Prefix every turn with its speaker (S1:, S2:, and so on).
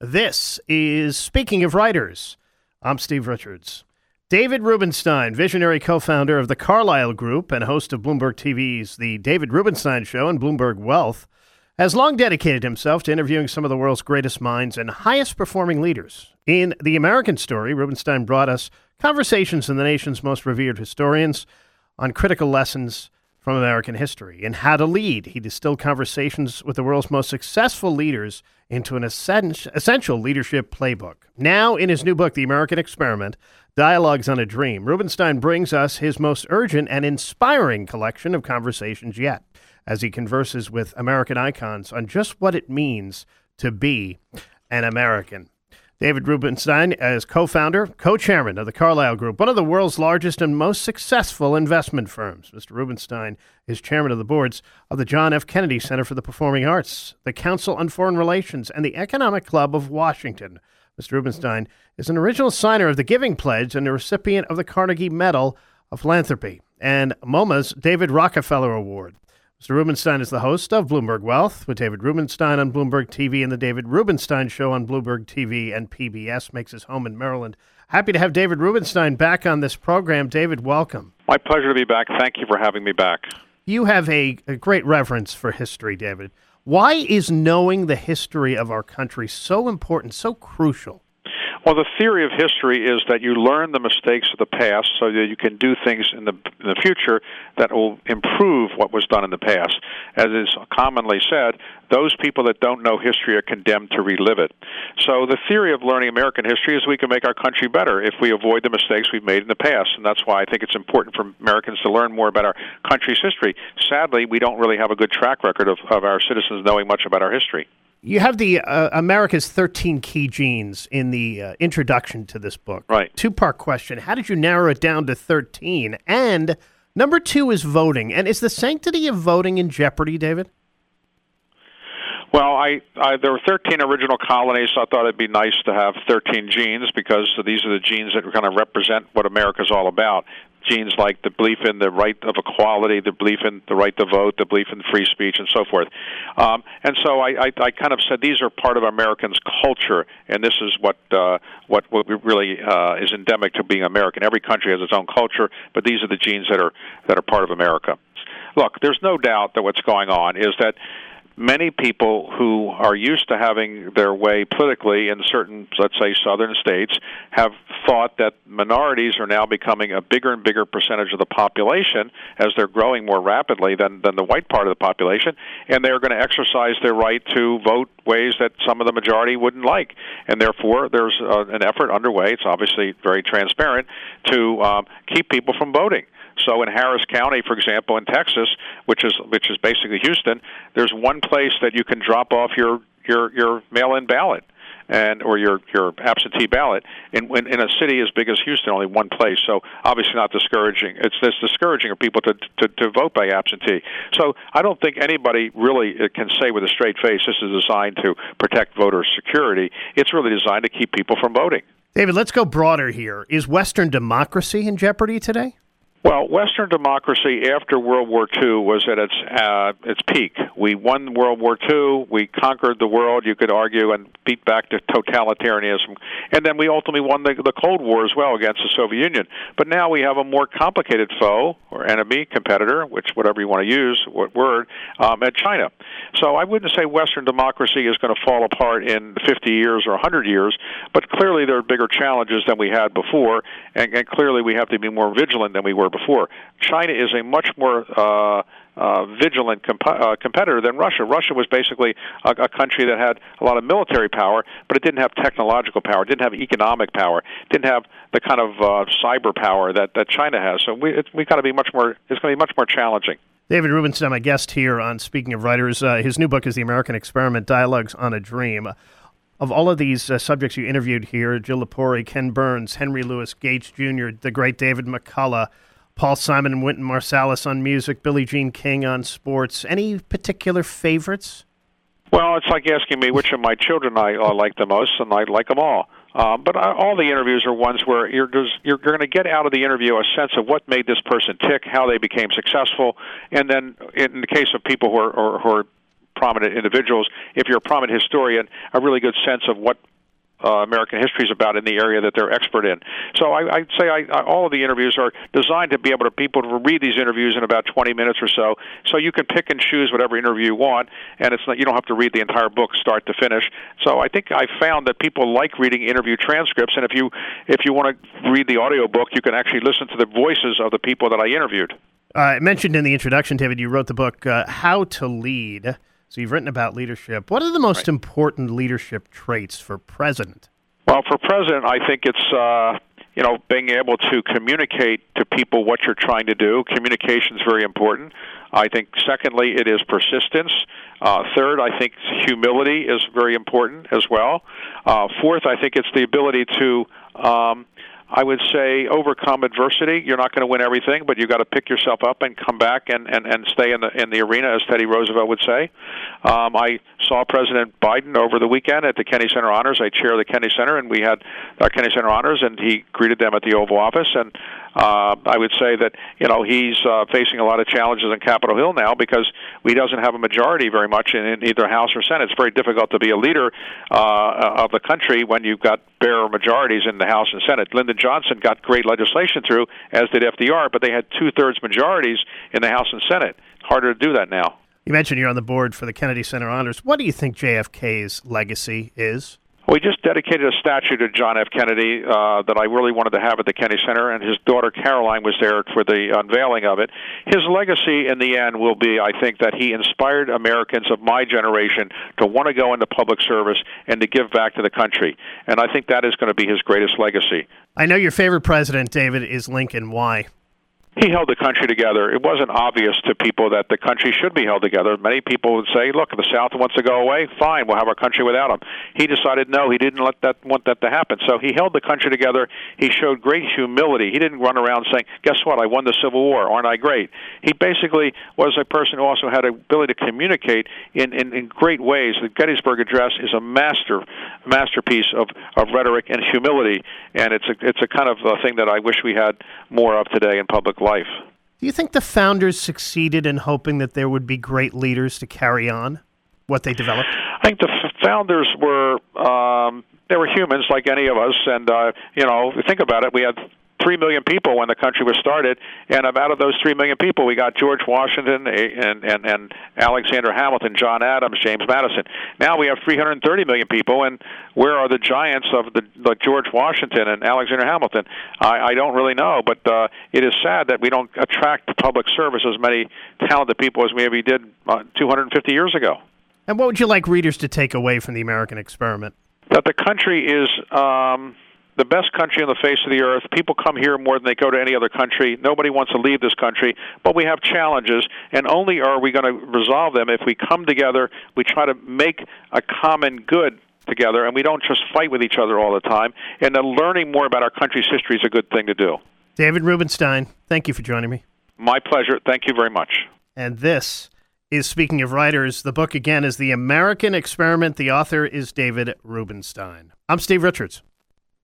S1: This is Speaking of Writers. I'm Steve Richards. David Rubenstein, visionary co founder of the Carlyle Group and host of Bloomberg TV's The David Rubenstein Show and Bloomberg Wealth, has long dedicated himself to interviewing some of the world's greatest minds and highest performing leaders. In The American Story, Rubenstein brought us conversations in the nation's most revered historians on critical lessons from American history. and How to Lead, he distilled conversations with the world's most successful leaders into an essential leadership playbook. Now, in his new book, The American Experiment Dialogues on a Dream, Rubenstein brings us his most urgent and inspiring collection of conversations yet as he converses with American icons on just what it means to be an American. David Rubenstein is co founder, co chairman of the Carlyle Group, one of the world's largest and most successful investment firms. Mr. Rubenstein is chairman of the boards of the John F. Kennedy Center for the Performing Arts, the Council on Foreign Relations, and the Economic Club of Washington. Mr. Rubenstein is an original signer of the Giving Pledge and a recipient of the Carnegie Medal of Philanthropy and MoMA's David Rockefeller Award. Mr. Rubenstein is the host of Bloomberg Wealth with David Rubenstein on Bloomberg TV and the David Rubenstein Show on Bloomberg TV and PBS. Makes his home in Maryland. Happy to have David Rubenstein back on this program. David, welcome.
S2: My pleasure to be back. Thank you for having me back.
S1: You have a, a great reverence for history, David. Why is knowing the history of our country so important, so crucial?
S2: Well, the theory of history is that you learn the mistakes of the past so that you can do things in the in the future that will improve what was done in the past. As is commonly said, those people that don't know history are condemned to relive it. So the theory of learning American history is we can make our country better if we avoid the mistakes we've made in the past, and that's why I think it's important for Americans to learn more about our country's history. Sadly, we don't really have a good track record of, of our citizens knowing much about our history.
S1: You have the uh, America's 13 key genes in the uh, introduction to this book.
S2: Right.
S1: Two part question. How did you narrow it down to 13? And number two is voting. And is the sanctity of voting in jeopardy, David?
S2: Well, I, I there were 13 original colonies, so I thought it'd be nice to have 13 genes because these are the genes that kind of represent what America's all about genes like the belief in the right of equality, the belief in the right to vote, the belief in free speech, and so forth. Um, and so I, I, I kind of said these are part of Americans' culture, and this is what uh, what, what really uh, is endemic to being American. Every country has its own culture, but these are the genes that are that are part of America. Look, there's no doubt that what's going on is that many people who are used to having their way politically in certain, let's say, southern states, have thought that minorities are now becoming a bigger and bigger percentage of the population as they're growing more rapidly than, than the white part of the population, and they're going to exercise their right to vote ways that some of the majority wouldn't like. And therefore, there's uh, an effort underway, it's obviously very transparent, to um, keep people from voting. So in Harris County, for example, in Texas, which is which is basically Houston, there's one place that you can drop off your your your mail-in ballot and or your your absentee ballot in in a city as big as Houston, only one place. So obviously not discouraging. It's this discouraging of people to, to to vote by absentee. So I don't think anybody really uh, can say with a straight face this is designed to protect voter security. It's really designed to keep people from voting.
S1: David, let's go broader here. Is Western democracy in jeopardy today?
S2: Well, Western democracy after World War II was at its uh, its peak. We won World War II. We conquered the world, you could argue, and beat back to totalitarianism. And then we ultimately won the, the Cold War as well against the Soviet Union. But now we have a more complicated foe or enemy, competitor, which whatever you want to use, what word, um, at China. So I wouldn't say Western democracy is going to fall apart in 50 years or 100 years, but clearly there are bigger challenges than we had before, and, and clearly we have to be more vigilant than we were before. China is a much more uh, uh, vigilant comp- uh, competitor than Russia. Russia was basically a, a country that had a lot of military power, but it didn't have technological power, didn't have economic power, didn't have the kind of uh, cyber power that, that China has. So we we got to be much more. It's going to be much more challenging.
S1: David Rubenstein, my guest here on Speaking of Writers, uh, his new book is The American Experiment Dialogues on a Dream. Of all of these uh, subjects you interviewed here, Jill Lepore, Ken Burns, Henry Louis Gates Jr., the great David McCullough, Paul Simon and Wynton Marsalis on music, Billie Jean King on sports. Any particular favorites?
S2: Well, it's like asking me which of my children I, I like the most, and I like them all. Um, but uh, all the interviews are ones where you're you're, you're going to get out of the interview a sense of what made this person tick, how they became successful, and then in the case of people who are, who are prominent individuals. If you're a prominent historian, a really good sense of what uh, American history is about in the area that they're expert in. So I, I'd say I, I, all of the interviews are designed to be able to people to read these interviews in about 20 minutes or so, so you can pick and choose whatever interview you want, and it's not you don't have to read the entire book start to finish. So I think I found that people like reading interview transcripts, and if you if you want to read the audio book, you can actually listen to the voices of the people that I interviewed.
S1: Uh, I mentioned in the introduction, David, you wrote the book uh, "How to Lead." So you've written about leadership. What are the most right. important leadership traits for president?
S2: Well, for president, I think it's uh, you know being able to communicate to people what you're trying to do. Communication is very important. I think secondly, it is persistence. Uh, third, I think humility is very important as well. Uh, fourth, I think it's the ability to um, I would say overcome adversity. You're not going to win everything, but you've got to pick yourself up and come back and, and, and stay in the in the arena, as Teddy Roosevelt would say. Um, I saw President Biden over the weekend at the Kennedy Center Honors. I chair the Kennedy Center, and we had our Kennedy Center Honors, and he greeted them at the Oval Office. And uh, I would say that you know he's uh, facing a lot of challenges in Capitol Hill now because he doesn't have a majority very much in, in either House or Senate. It's very difficult to be a leader uh, of the country when you've got bare majorities in the House and Senate. Lyndon Johnson got great legislation through, as did FDR, but they had two thirds majorities in the House and Senate. Harder to do that now.
S1: You mentioned you're on the board for the Kennedy Center Honors. What do you think JFK's legacy is?
S2: We just dedicated a statue to John F. Kennedy uh, that I really wanted to have at the Kennedy Center, and his daughter Caroline was there for the unveiling of it. His legacy in the end will be, I think, that he inspired Americans of my generation to want to go into public service and to give back to the country. And I think that is going to be his greatest legacy.
S1: I know your favorite president, David, is Lincoln. Why?
S2: He held the country together. It wasn't obvious to people that the country should be held together. Many people would say, "Look, if the South wants to go away, fine, we'll have our country without him." He decided no, he didn't let that want that to happen. So he held the country together. He showed great humility. He didn't run around saying, "Guess what? I won the Civil War. Aren't I great?" He basically was a person who also had ability to communicate in in, in great ways. The Gettysburg Address is a master masterpiece of of rhetoric and humility, and it's a it's a kind of a thing that I wish we had more of today in public life life.
S1: Do you think the founders succeeded in hoping that there would be great leaders to carry on what they developed?
S2: I think the founders were um, they were humans like any of us, and uh, you know, think about it. We had three million people when the country was started, and out of those three million people, we got George Washington and and, and Alexander Hamilton, John Adams, James Madison. Now we have 330 million people, and where are the giants of the like George Washington and Alexander Hamilton? I, I don't really know, but uh, it is sad that we don't attract to public service as many talented people as maybe did uh, 250 years ago.
S1: And what would you like readers to take away from the American experiment?
S2: That the country is. Um, the best country on the face of the earth. People come here more than they go to any other country. Nobody wants to leave this country, but we have challenges, and only are we going to resolve them if we come together, we try to make a common good together, and we don't just fight with each other all the time. And then learning more about our country's history is a good thing to do.
S1: David Rubenstein, thank you for joining me.
S2: My pleasure. Thank you very much.
S1: And this is Speaking of Writers. The book, again, is The American Experiment. The author is David Rubenstein. I'm Steve Richards.